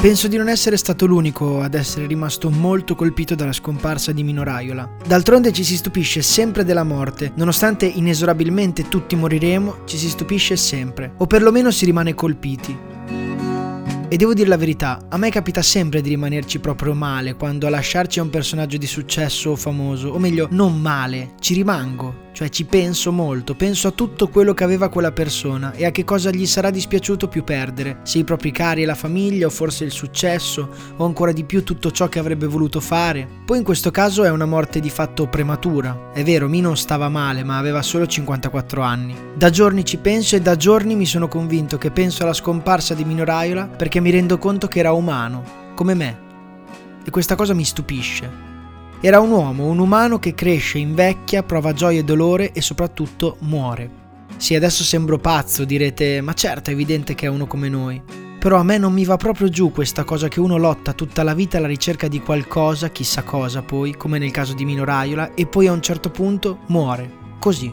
Penso di non essere stato l'unico ad essere rimasto molto colpito dalla scomparsa di Mino Raiola. D'altronde ci si stupisce sempre della morte, nonostante inesorabilmente tutti moriremo, ci si stupisce sempre, o perlomeno si rimane colpiti. E devo dire la verità, a me capita sempre di rimanerci proprio male quando a lasciarci è un personaggio di successo o famoso, o meglio, non male, ci rimango, cioè ci penso molto, penso a tutto quello che aveva quella persona e a che cosa gli sarà dispiaciuto più perdere, se i propri cari e la famiglia o forse il successo o ancora di più tutto ciò che avrebbe voluto fare. Poi in questo caso è una morte di fatto prematura. È vero, Mino stava male, ma aveva solo 54 anni. Da giorni ci penso e da giorni mi sono convinto che penso alla scomparsa di Mino Raiola perché mi rendo conto che era umano, come me. E questa cosa mi stupisce. Era un uomo, un umano che cresce, invecchia, prova gioia e dolore e soprattutto muore. Sì, adesso sembro pazzo, direte, ma certo è evidente che è uno come noi. Però a me non mi va proprio giù questa cosa che uno lotta tutta la vita alla ricerca di qualcosa, chissà cosa poi, come nel caso di Mino Raiola, e poi a un certo punto muore. Così.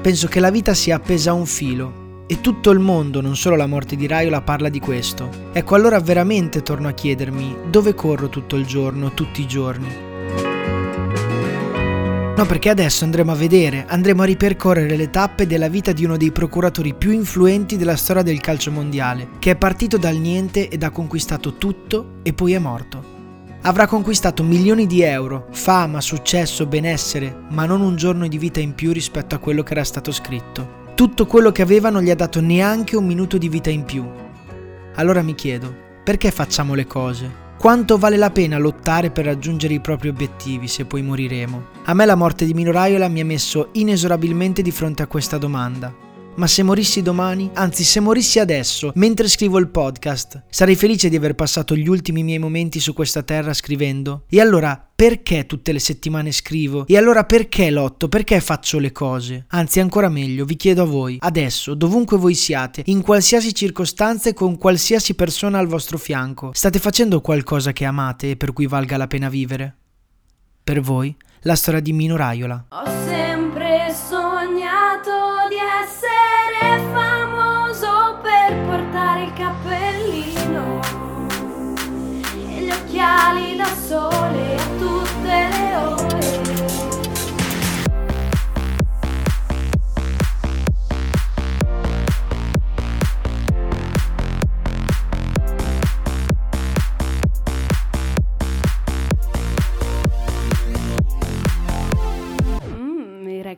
Penso che la vita sia appesa a un filo e tutto il mondo, non solo la morte di Raiola, parla di questo. Ecco allora veramente torno a chiedermi dove corro tutto il giorno, tutti i giorni. No, perché adesso andremo a vedere, andremo a ripercorrere le tappe della vita di uno dei procuratori più influenti della storia del calcio mondiale, che è partito dal niente ed ha conquistato tutto e poi è morto. Avrà conquistato milioni di euro, fama, successo, benessere, ma non un giorno di vita in più rispetto a quello che era stato scritto. Tutto quello che aveva non gli ha dato neanche un minuto di vita in più. Allora mi chiedo, perché facciamo le cose? Quanto vale la pena lottare per raggiungere i propri obiettivi se poi moriremo? A me la morte di Mino Raiola mi ha messo inesorabilmente di fronte a questa domanda. Ma se morissi domani, anzi se morissi adesso, mentre scrivo il podcast, sarei felice di aver passato gli ultimi miei momenti su questa terra scrivendo? E allora perché tutte le settimane scrivo? E allora perché lotto? Perché faccio le cose? Anzi, ancora meglio, vi chiedo a voi, adesso, dovunque voi siate, in qualsiasi circostanza e con qualsiasi persona al vostro fianco, state facendo qualcosa che amate e per cui valga la pena vivere? Per voi, la storia di Mino Raiola. Ho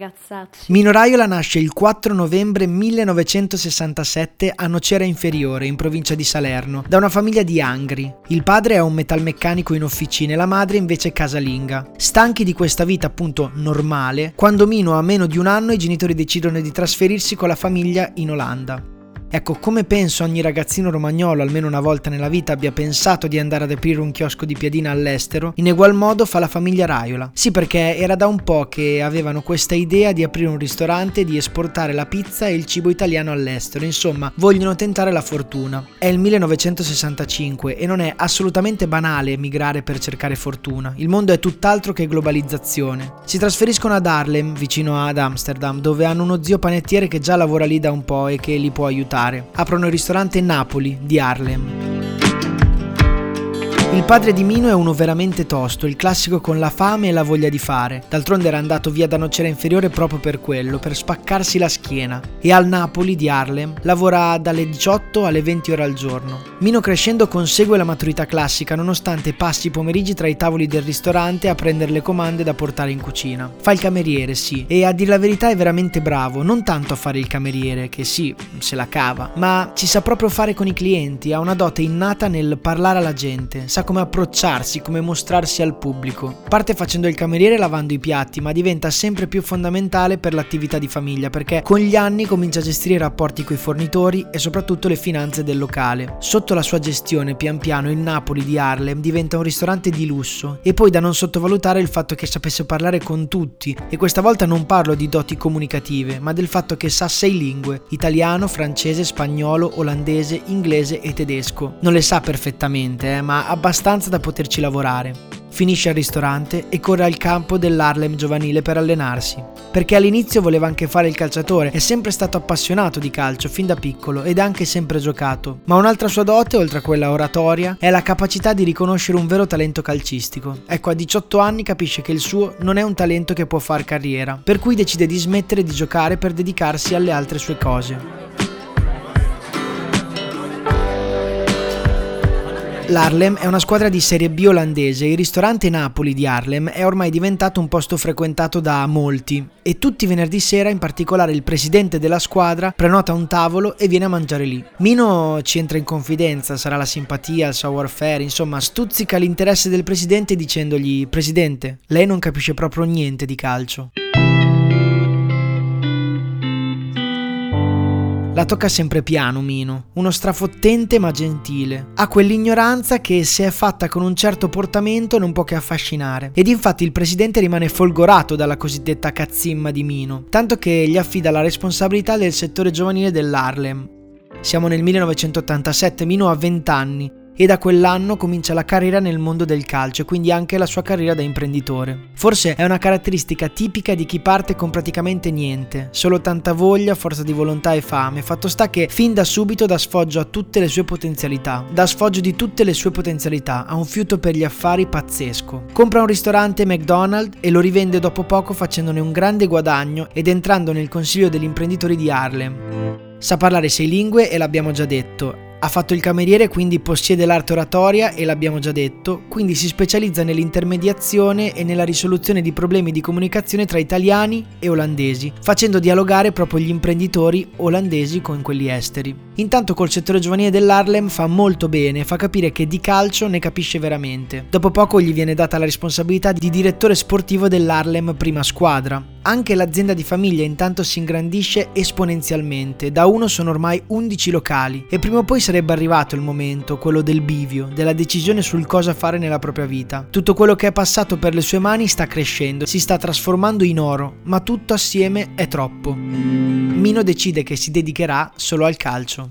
ragazzacci. Mino nasce il 4 novembre 1967 a Nocera Inferiore, in provincia di Salerno, da una famiglia di Angri. Il padre è un metalmeccanico in officina e la madre invece casalinga. Stanchi di questa vita appunto normale, quando Mino ha meno di un anno i genitori decidono di trasferirsi con la famiglia in Olanda. Ecco, come penso ogni ragazzino romagnolo almeno una volta nella vita abbia pensato di andare ad aprire un chiosco di piadina all'estero, in egual modo fa la famiglia Raiola. Sì, perché era da un po' che avevano questa idea di aprire un ristorante e di esportare la pizza e il cibo italiano all'estero, insomma, vogliono tentare la fortuna. È il 1965 e non è assolutamente banale emigrare per cercare fortuna. Il mondo è tutt'altro che globalizzazione. Si trasferiscono ad Harlem, vicino ad Amsterdam, dove hanno uno zio panettiere che già lavora lì da un po' e che li può aiutare. Aprono il ristorante Napoli di Harlem. Il padre di Mino è uno veramente tosto, il classico con la fame e la voglia di fare. D'altronde era andato via da Nocera Inferiore proprio per quello, per spaccarsi la schiena. E al Napoli di Harlem lavora dalle 18 alle 20 ore al giorno. Mino crescendo consegue la maturità classica nonostante passi i pomeriggi tra i tavoli del ristorante a prendere le comande da portare in cucina. Fa il cameriere, sì, e a dire la verità è veramente bravo, non tanto a fare il cameriere, che sì, se la cava, ma ci sa proprio fare con i clienti, ha una dote innata nel parlare alla gente, sa come approcciarsi, come mostrarsi al pubblico. Parte facendo il cameriere lavando i piatti, ma diventa sempre più fondamentale per l'attività di famiglia perché con gli anni comincia a gestire i rapporti coi fornitori e soprattutto le finanze del locale. Sotto la sua gestione, pian piano, il Napoli di Harlem diventa un ristorante di lusso e poi da non sottovalutare il fatto che sapesse parlare con tutti e questa volta non parlo di doti comunicative, ma del fatto che sa sei lingue, italiano, francese, spagnolo, olandese, inglese e tedesco. Non le sa perfettamente, eh, ma abbastanza da poterci lavorare. Finisce al ristorante e corre al campo dell'Harlem giovanile per allenarsi. Perché all'inizio voleva anche fare il calciatore, è sempre stato appassionato di calcio fin da piccolo ed ha anche sempre giocato. Ma un'altra sua dote, oltre a quella oratoria, è la capacità di riconoscere un vero talento calcistico. Ecco, a 18 anni capisce che il suo non è un talento che può far carriera, per cui decide di smettere di giocare per dedicarsi alle altre sue cose. L'Harlem è una squadra di Serie B olandese il ristorante Napoli di Harlem è ormai diventato un posto frequentato da molti e tutti i venerdì sera in particolare il presidente della squadra prenota un tavolo e viene a mangiare lì. Mino ci entra in confidenza, sarà la simpatia, il savoir-faire, insomma stuzzica l'interesse del presidente dicendogli Presidente, lei non capisce proprio niente di calcio. La tocca sempre piano Mino, uno strafottente ma gentile. Ha quell'ignoranza che se è fatta con un certo portamento non può che affascinare. Ed infatti il presidente rimane folgorato dalla cosiddetta cazzimma di Mino, tanto che gli affida la responsabilità del settore giovanile dell'Harlem. Siamo nel 1987, Mino ha 20 anni e da quell'anno comincia la carriera nel mondo del calcio e quindi anche la sua carriera da imprenditore. Forse è una caratteristica tipica di chi parte con praticamente niente, solo tanta voglia, forza di volontà e fame. Fatto sta che fin da subito dà sfoggio a tutte le sue potenzialità, dà sfoggio di tutte le sue potenzialità, ha un fiuto per gli affari pazzesco. Compra un ristorante McDonald's e lo rivende dopo poco facendone un grande guadagno ed entrando nel consiglio degli imprenditori di Harlem. Sa parlare sei lingue e l'abbiamo già detto, ha fatto il cameriere, quindi possiede l'arte oratoria e l'abbiamo già detto, quindi si specializza nell'intermediazione e nella risoluzione di problemi di comunicazione tra italiani e olandesi, facendo dialogare proprio gli imprenditori olandesi con quelli esteri. Intanto col settore giovanile dell'Harlem fa molto bene, fa capire che di calcio ne capisce veramente. Dopo poco gli viene data la responsabilità di direttore sportivo dell'Harlem prima squadra. Anche l'azienda di famiglia intanto si ingrandisce esponenzialmente, da uno sono ormai 11 locali e prima o poi sarebbe arrivato il momento, quello del bivio, della decisione sul cosa fare nella propria vita. Tutto quello che è passato per le sue mani sta crescendo, si sta trasformando in oro, ma tutto assieme è troppo. Mino decide che si dedicherà solo al calcio.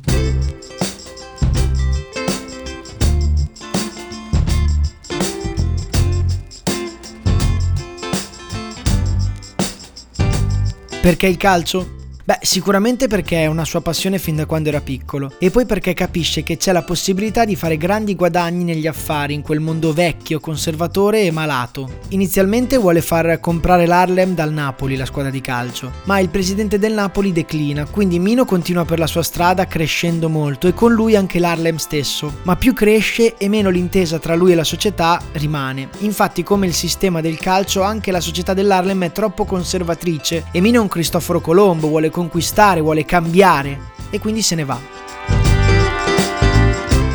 Perché il calcio? Beh, sicuramente perché è una sua passione fin da quando era piccolo e poi perché capisce che c'è la possibilità di fare grandi guadagni negli affari in quel mondo vecchio, conservatore e malato. Inizialmente vuole far comprare l'Harlem dal Napoli, la squadra di calcio, ma il presidente del Napoli declina, quindi Mino continua per la sua strada crescendo molto e con lui anche l'Harlem stesso, ma più cresce e meno l'intesa tra lui e la società rimane. Infatti come il sistema del calcio anche la società dell'Harlem è troppo conservatrice e Mino è un Cristoforo Colombo, vuole conquistare, vuole cambiare e quindi se ne va.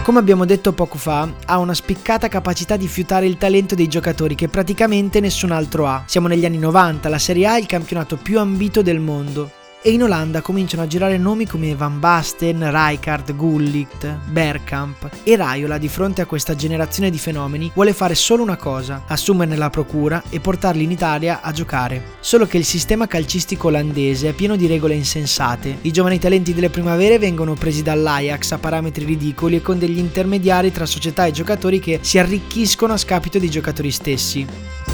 Come abbiamo detto poco fa, ha una spiccata capacità di fiutare il talento dei giocatori che praticamente nessun altro ha. Siamo negli anni 90, la Serie A è il campionato più ambito del mondo e in Olanda cominciano a girare nomi come Van Basten, Rijkaard, Gullit, Bergkamp e Raiola di fronte a questa generazione di fenomeni vuole fare solo una cosa, assumerne la procura e portarli in Italia a giocare. Solo che il sistema calcistico olandese è pieno di regole insensate. I giovani talenti delle primavere vengono presi dall'Ajax a parametri ridicoli e con degli intermediari tra società e giocatori che si arricchiscono a scapito dei giocatori stessi.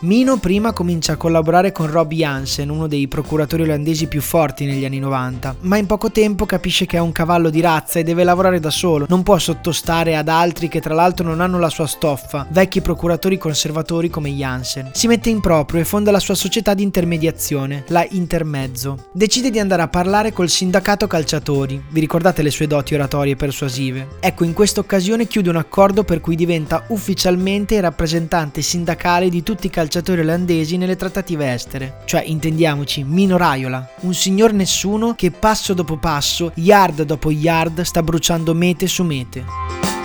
Mino prima comincia a collaborare con Rob Jansen, uno dei procuratori olandesi più forti negli anni 90, ma in poco tempo capisce che è un cavallo di razza e deve lavorare da solo, non può sottostare ad altri che tra l'altro non hanno la sua stoffa, vecchi procuratori conservatori come Jansen. Si mette in proprio e fonda la sua società di intermediazione, la Intermezzo. Decide di andare a parlare col sindacato calciatori, vi ricordate le sue doti oratorie persuasive? Ecco, in questa occasione chiude un accordo per cui diventa ufficialmente il rappresentante sindacale di tutti i calciatori calciatori olandesi nelle trattative estere. Cioè, intendiamoci, Mino Raiola, un signor nessuno che passo dopo passo, yard dopo yard, sta bruciando mete su mete.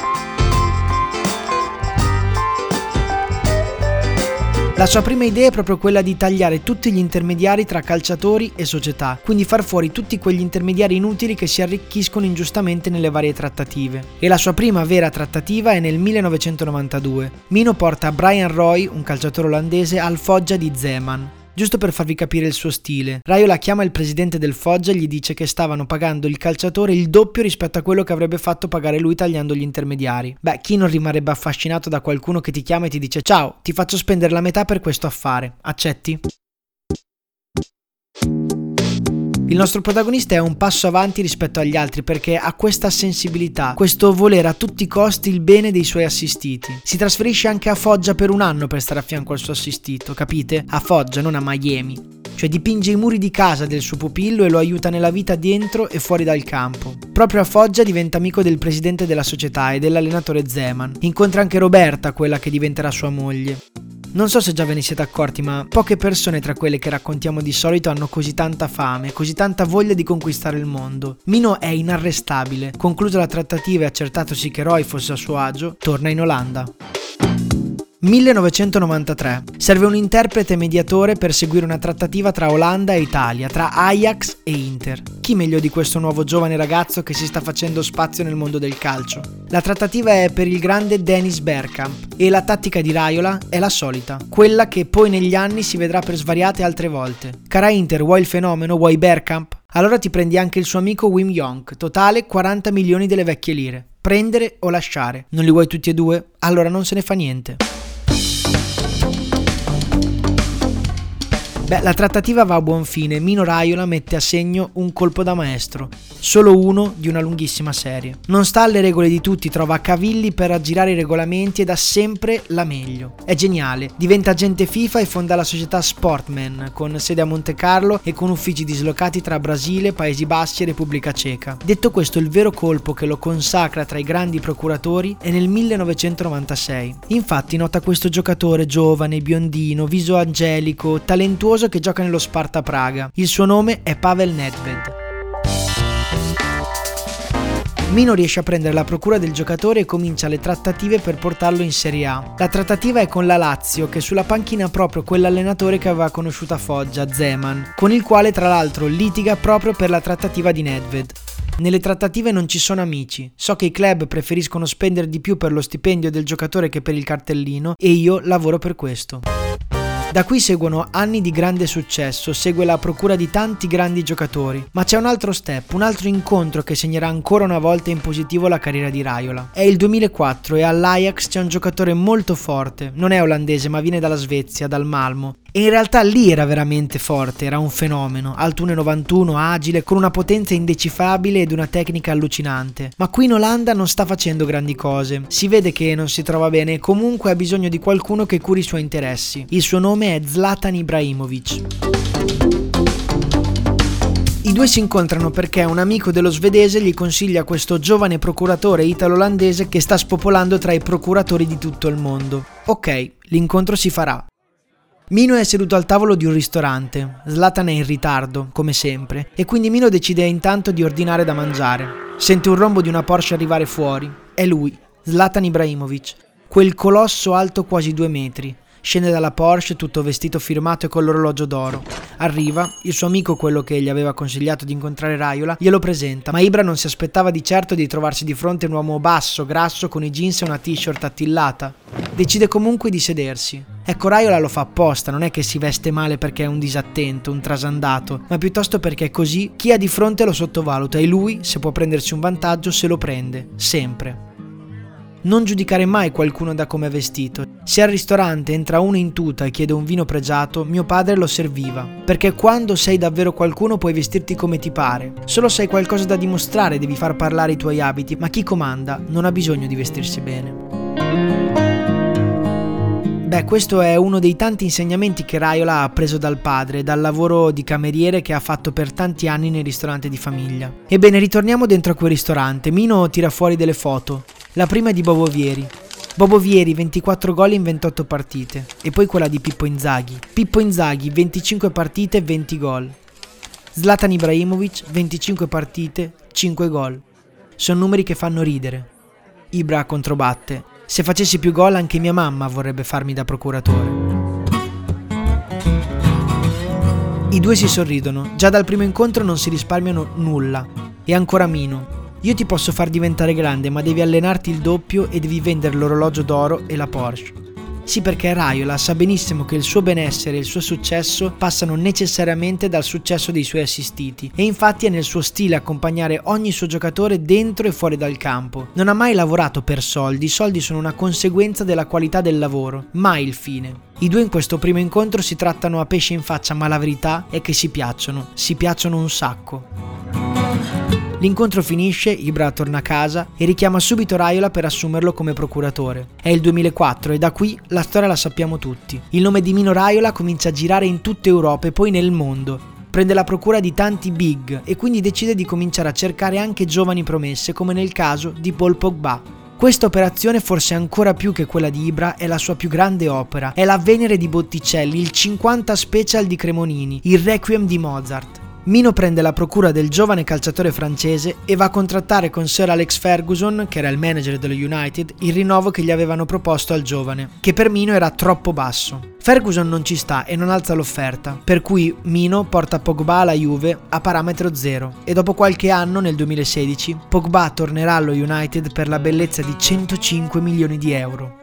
La sua prima idea è proprio quella di tagliare tutti gli intermediari tra calciatori e società, quindi far fuori tutti quegli intermediari inutili che si arricchiscono ingiustamente nelle varie trattative. E la sua prima vera trattativa è nel 1992. Mino porta Brian Roy, un calciatore olandese, al Foggia di Zeman, Giusto per farvi capire il suo stile, Raiola chiama il presidente del Foggia e gli dice che stavano pagando il calciatore il doppio rispetto a quello che avrebbe fatto pagare lui tagliando gli intermediari. Beh, chi non rimarrebbe affascinato da qualcuno che ti chiama e ti dice ciao, ti faccio spendere la metà per questo affare, accetti? Il nostro protagonista è un passo avanti rispetto agli altri perché ha questa sensibilità, questo volere a tutti i costi il bene dei suoi assistiti. Si trasferisce anche a Foggia per un anno per stare a fianco al suo assistito, capite? A Foggia, non a Miami. Cioè dipinge i muri di casa del suo pupillo e lo aiuta nella vita dentro e fuori dal campo. Proprio a Foggia diventa amico del presidente della società e dell'allenatore Zeman. Incontra anche Roberta, quella che diventerà sua moglie. Non so se già ve ne siete accorti, ma poche persone tra quelle che raccontiamo di solito hanno così tanta fame, così tanta voglia di conquistare il mondo. Mino è inarrestabile. Conclusa la trattativa e accertatosi che Roy fosse a suo agio, torna in Olanda. 1993. Serve un interprete mediatore per seguire una trattativa tra Olanda e Italia, tra Ajax e Inter. Chi meglio di questo nuovo giovane ragazzo che si sta facendo spazio nel mondo del calcio? La trattativa è per il grande Dennis Bergkamp e la tattica di Raiola è la solita, quella che poi negli anni si vedrà per svariate altre volte. Cara Inter, vuoi il fenomeno, vuoi Bergkamp? Allora ti prendi anche il suo amico Wim Jonk, totale 40 milioni delle vecchie lire. Prendere o lasciare. Non li vuoi tutti e due? Allora non se ne fa niente. Beh, la trattativa va a buon fine. Mino Raiola mette a segno un colpo da maestro, solo uno di una lunghissima serie. Non sta alle regole di tutti, trova cavilli per aggirare i regolamenti ed ha sempre la meglio. È geniale, diventa agente FIFA e fonda la società Sportman, con sede a Monte Carlo e con uffici dislocati tra Brasile, Paesi Bassi e Repubblica Ceca. Detto questo, il vero colpo che lo consacra tra i grandi procuratori è nel 1996. Infatti nota questo giocatore giovane, biondino, viso angelico, talentuoso che gioca nello Sparta Praga. Il suo nome è Pavel Nedved. Mino riesce a prendere la procura del giocatore e comincia le trattative per portarlo in Serie A. La trattativa è con la Lazio, che sulla panchina ha proprio quell'allenatore che aveva conosciuto a Foggia, Zeman, con il quale tra l'altro litiga proprio per la trattativa di Nedved. Nelle trattative non ci sono amici. So che i club preferiscono spendere di più per lo stipendio del giocatore che per il cartellino e io lavoro per questo. Da qui seguono anni di grande successo, segue la procura di tanti grandi giocatori. Ma c'è un altro step, un altro incontro che segnerà ancora una volta in positivo la carriera di Raiola. È il 2004 e all'Ajax c'è un giocatore molto forte, non è olandese ma viene dalla Svezia, dal Malmo, e in realtà lì era veramente forte, era un fenomeno, alto 1,91, agile, con una potenza indecifrabile ed una tecnica allucinante. Ma qui in Olanda non sta facendo grandi cose, si vede che non si trova bene e comunque ha bisogno di qualcuno che curi i suoi interessi. Il suo nome è Zlatan Ibrahimovic. I due si incontrano perché un amico dello svedese gli consiglia questo giovane procuratore italo-olandese che sta spopolando tra i procuratori di tutto il mondo. Ok, l'incontro si farà. Mino è seduto al tavolo di un ristorante, Zlatan è in ritardo, come sempre, e quindi Mino decide intanto di ordinare da mangiare. Sente un rombo di una Porsche arrivare fuori. È lui, Zlatan Ibrahimovic, quel colosso alto quasi due metri, Scende dalla Porsche tutto vestito firmato e con l'orologio d'oro. Arriva, il suo amico, quello che gli aveva consigliato di incontrare Raiola, glielo presenta, ma Ibra non si aspettava di certo di trovarsi di fronte un uomo basso, grasso, con i jeans e una t-shirt attillata. Decide comunque di sedersi. Ecco, Raiola lo fa apposta, non è che si veste male perché è un disattento, un trasandato, ma piuttosto perché così chi ha di fronte lo sottovaluta e lui, se può prendersi un vantaggio, se lo prende, sempre. Non giudicare mai qualcuno da come è vestito. Se al ristorante entra uno in tuta e chiede un vino pregiato, mio padre lo serviva. Perché quando sei davvero qualcuno puoi vestirti come ti pare. Solo se hai qualcosa da dimostrare devi far parlare i tuoi abiti, ma chi comanda non ha bisogno di vestirsi bene. Beh, questo è uno dei tanti insegnamenti che Raiola ha appreso dal padre, dal lavoro di cameriere che ha fatto per tanti anni nel ristorante di famiglia. Ebbene, ritorniamo dentro a quel ristorante. Mino tira fuori delle foto. La prima è di Bobo Vieri. Bobo Vieri 24 gol in 28 partite e poi quella di Pippo Inzaghi. Pippo Inzaghi 25 partite e 20 gol. Zlatan Ibrahimovic 25 partite, 5 gol. Sono numeri che fanno ridere. Ibra controbatte. Se facessi più gol anche mia mamma vorrebbe farmi da procuratore. I due si sorridono, già dal primo incontro non si risparmiano nulla. E ancora Mino. Io ti posso far diventare grande, ma devi allenarti il doppio e devi vendere l'orologio d'oro e la Porsche. Sì, perché Raiola sa benissimo che il suo benessere e il suo successo passano necessariamente dal successo dei suoi assistiti e infatti è nel suo stile accompagnare ogni suo giocatore dentro e fuori dal campo. Non ha mai lavorato per soldi, i soldi sono una conseguenza della qualità del lavoro, mai il fine. I due in questo primo incontro si trattano a pesce in faccia, ma la verità è che si piacciono, si piacciono un sacco. L'incontro finisce, Ibra torna a casa e richiama subito Raiola per assumerlo come procuratore. È il 2004 e da qui la storia la sappiamo tutti. Il nome di Mino Raiola comincia a girare in tutta Europa e poi nel mondo. Prende la procura di tanti big e quindi decide di cominciare a cercare anche giovani promesse come nel caso di Paul Pogba, questa operazione, forse ancora più che quella di Ibra, è la sua più grande opera. È la Venere di Botticelli, il 50 Special di Cremonini, il Requiem di Mozart. Mino prende la procura del giovane calciatore francese e va a contrattare con Sir Alex Ferguson, che era il manager dello United, il rinnovo che gli avevano proposto al giovane, che per Mino era troppo basso. Ferguson non ci sta e non alza l'offerta, per cui Mino porta Pogba alla Juve a parametro zero e dopo qualche anno, nel 2016, Pogba tornerà allo United per la bellezza di 105 milioni di euro.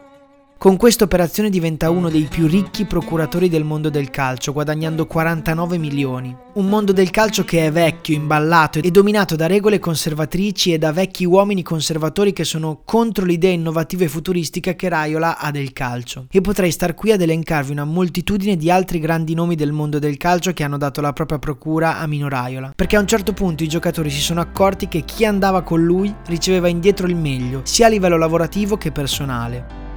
Con questa operazione diventa uno dei più ricchi procuratori del mondo del calcio, guadagnando 49 milioni. Un mondo del calcio che è vecchio, imballato e dominato da regole conservatrici e da vecchi uomini conservatori che sono contro l'idea innovativa e futuristica che Raiola ha del calcio. E potrei star qui ad elencarvi una moltitudine di altri grandi nomi del mondo del calcio che hanno dato la propria procura a Mino Raiola. Perché a un certo punto i giocatori si sono accorti che chi andava con lui riceveva indietro il meglio, sia a livello lavorativo che personale.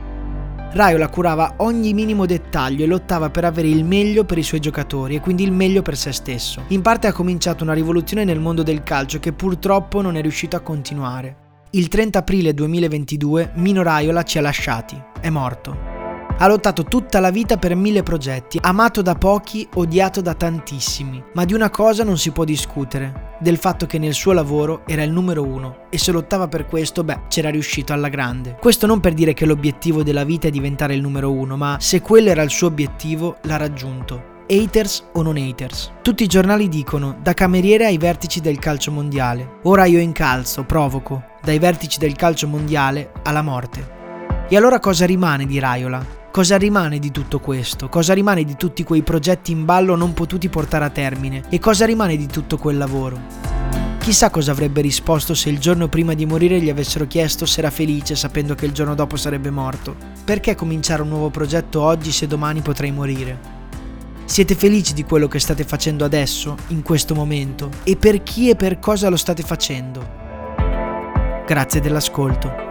Raiola curava ogni minimo dettaglio e lottava per avere il meglio per i suoi giocatori e quindi il meglio per se stesso. In parte ha cominciato una rivoluzione nel mondo del calcio che purtroppo non è riuscito a continuare. Il 30 aprile 2022 Mino Raiola ci ha lasciati, è morto. Ha lottato tutta la vita per mille progetti, amato da pochi, odiato da tantissimi, ma di una cosa non si può discutere, del fatto che nel suo lavoro era il numero uno e se lottava per questo, beh, c'era riuscito alla grande. Questo non per dire che l'obiettivo della vita è diventare il numero uno, ma se quello era il suo obiettivo, l'ha raggiunto haters o non haters. Tutti i giornali dicono da cameriere ai vertici del calcio mondiale. Ora io incalzo, provoco, dai vertici del calcio mondiale alla morte. E allora cosa rimane di Raiola? Cosa rimane di tutto questo? Cosa rimane di tutti quei progetti in ballo non potuti portare a termine? E cosa rimane di tutto quel lavoro? Chissà cosa avrebbe risposto se il giorno prima di morire gli avessero chiesto se era felice sapendo che il giorno dopo sarebbe morto. Perché cominciare un nuovo progetto oggi se domani potrei morire? Siete felici di quello che state facendo adesso, in questo momento? E per chi e per cosa lo state facendo? Grazie dell'ascolto.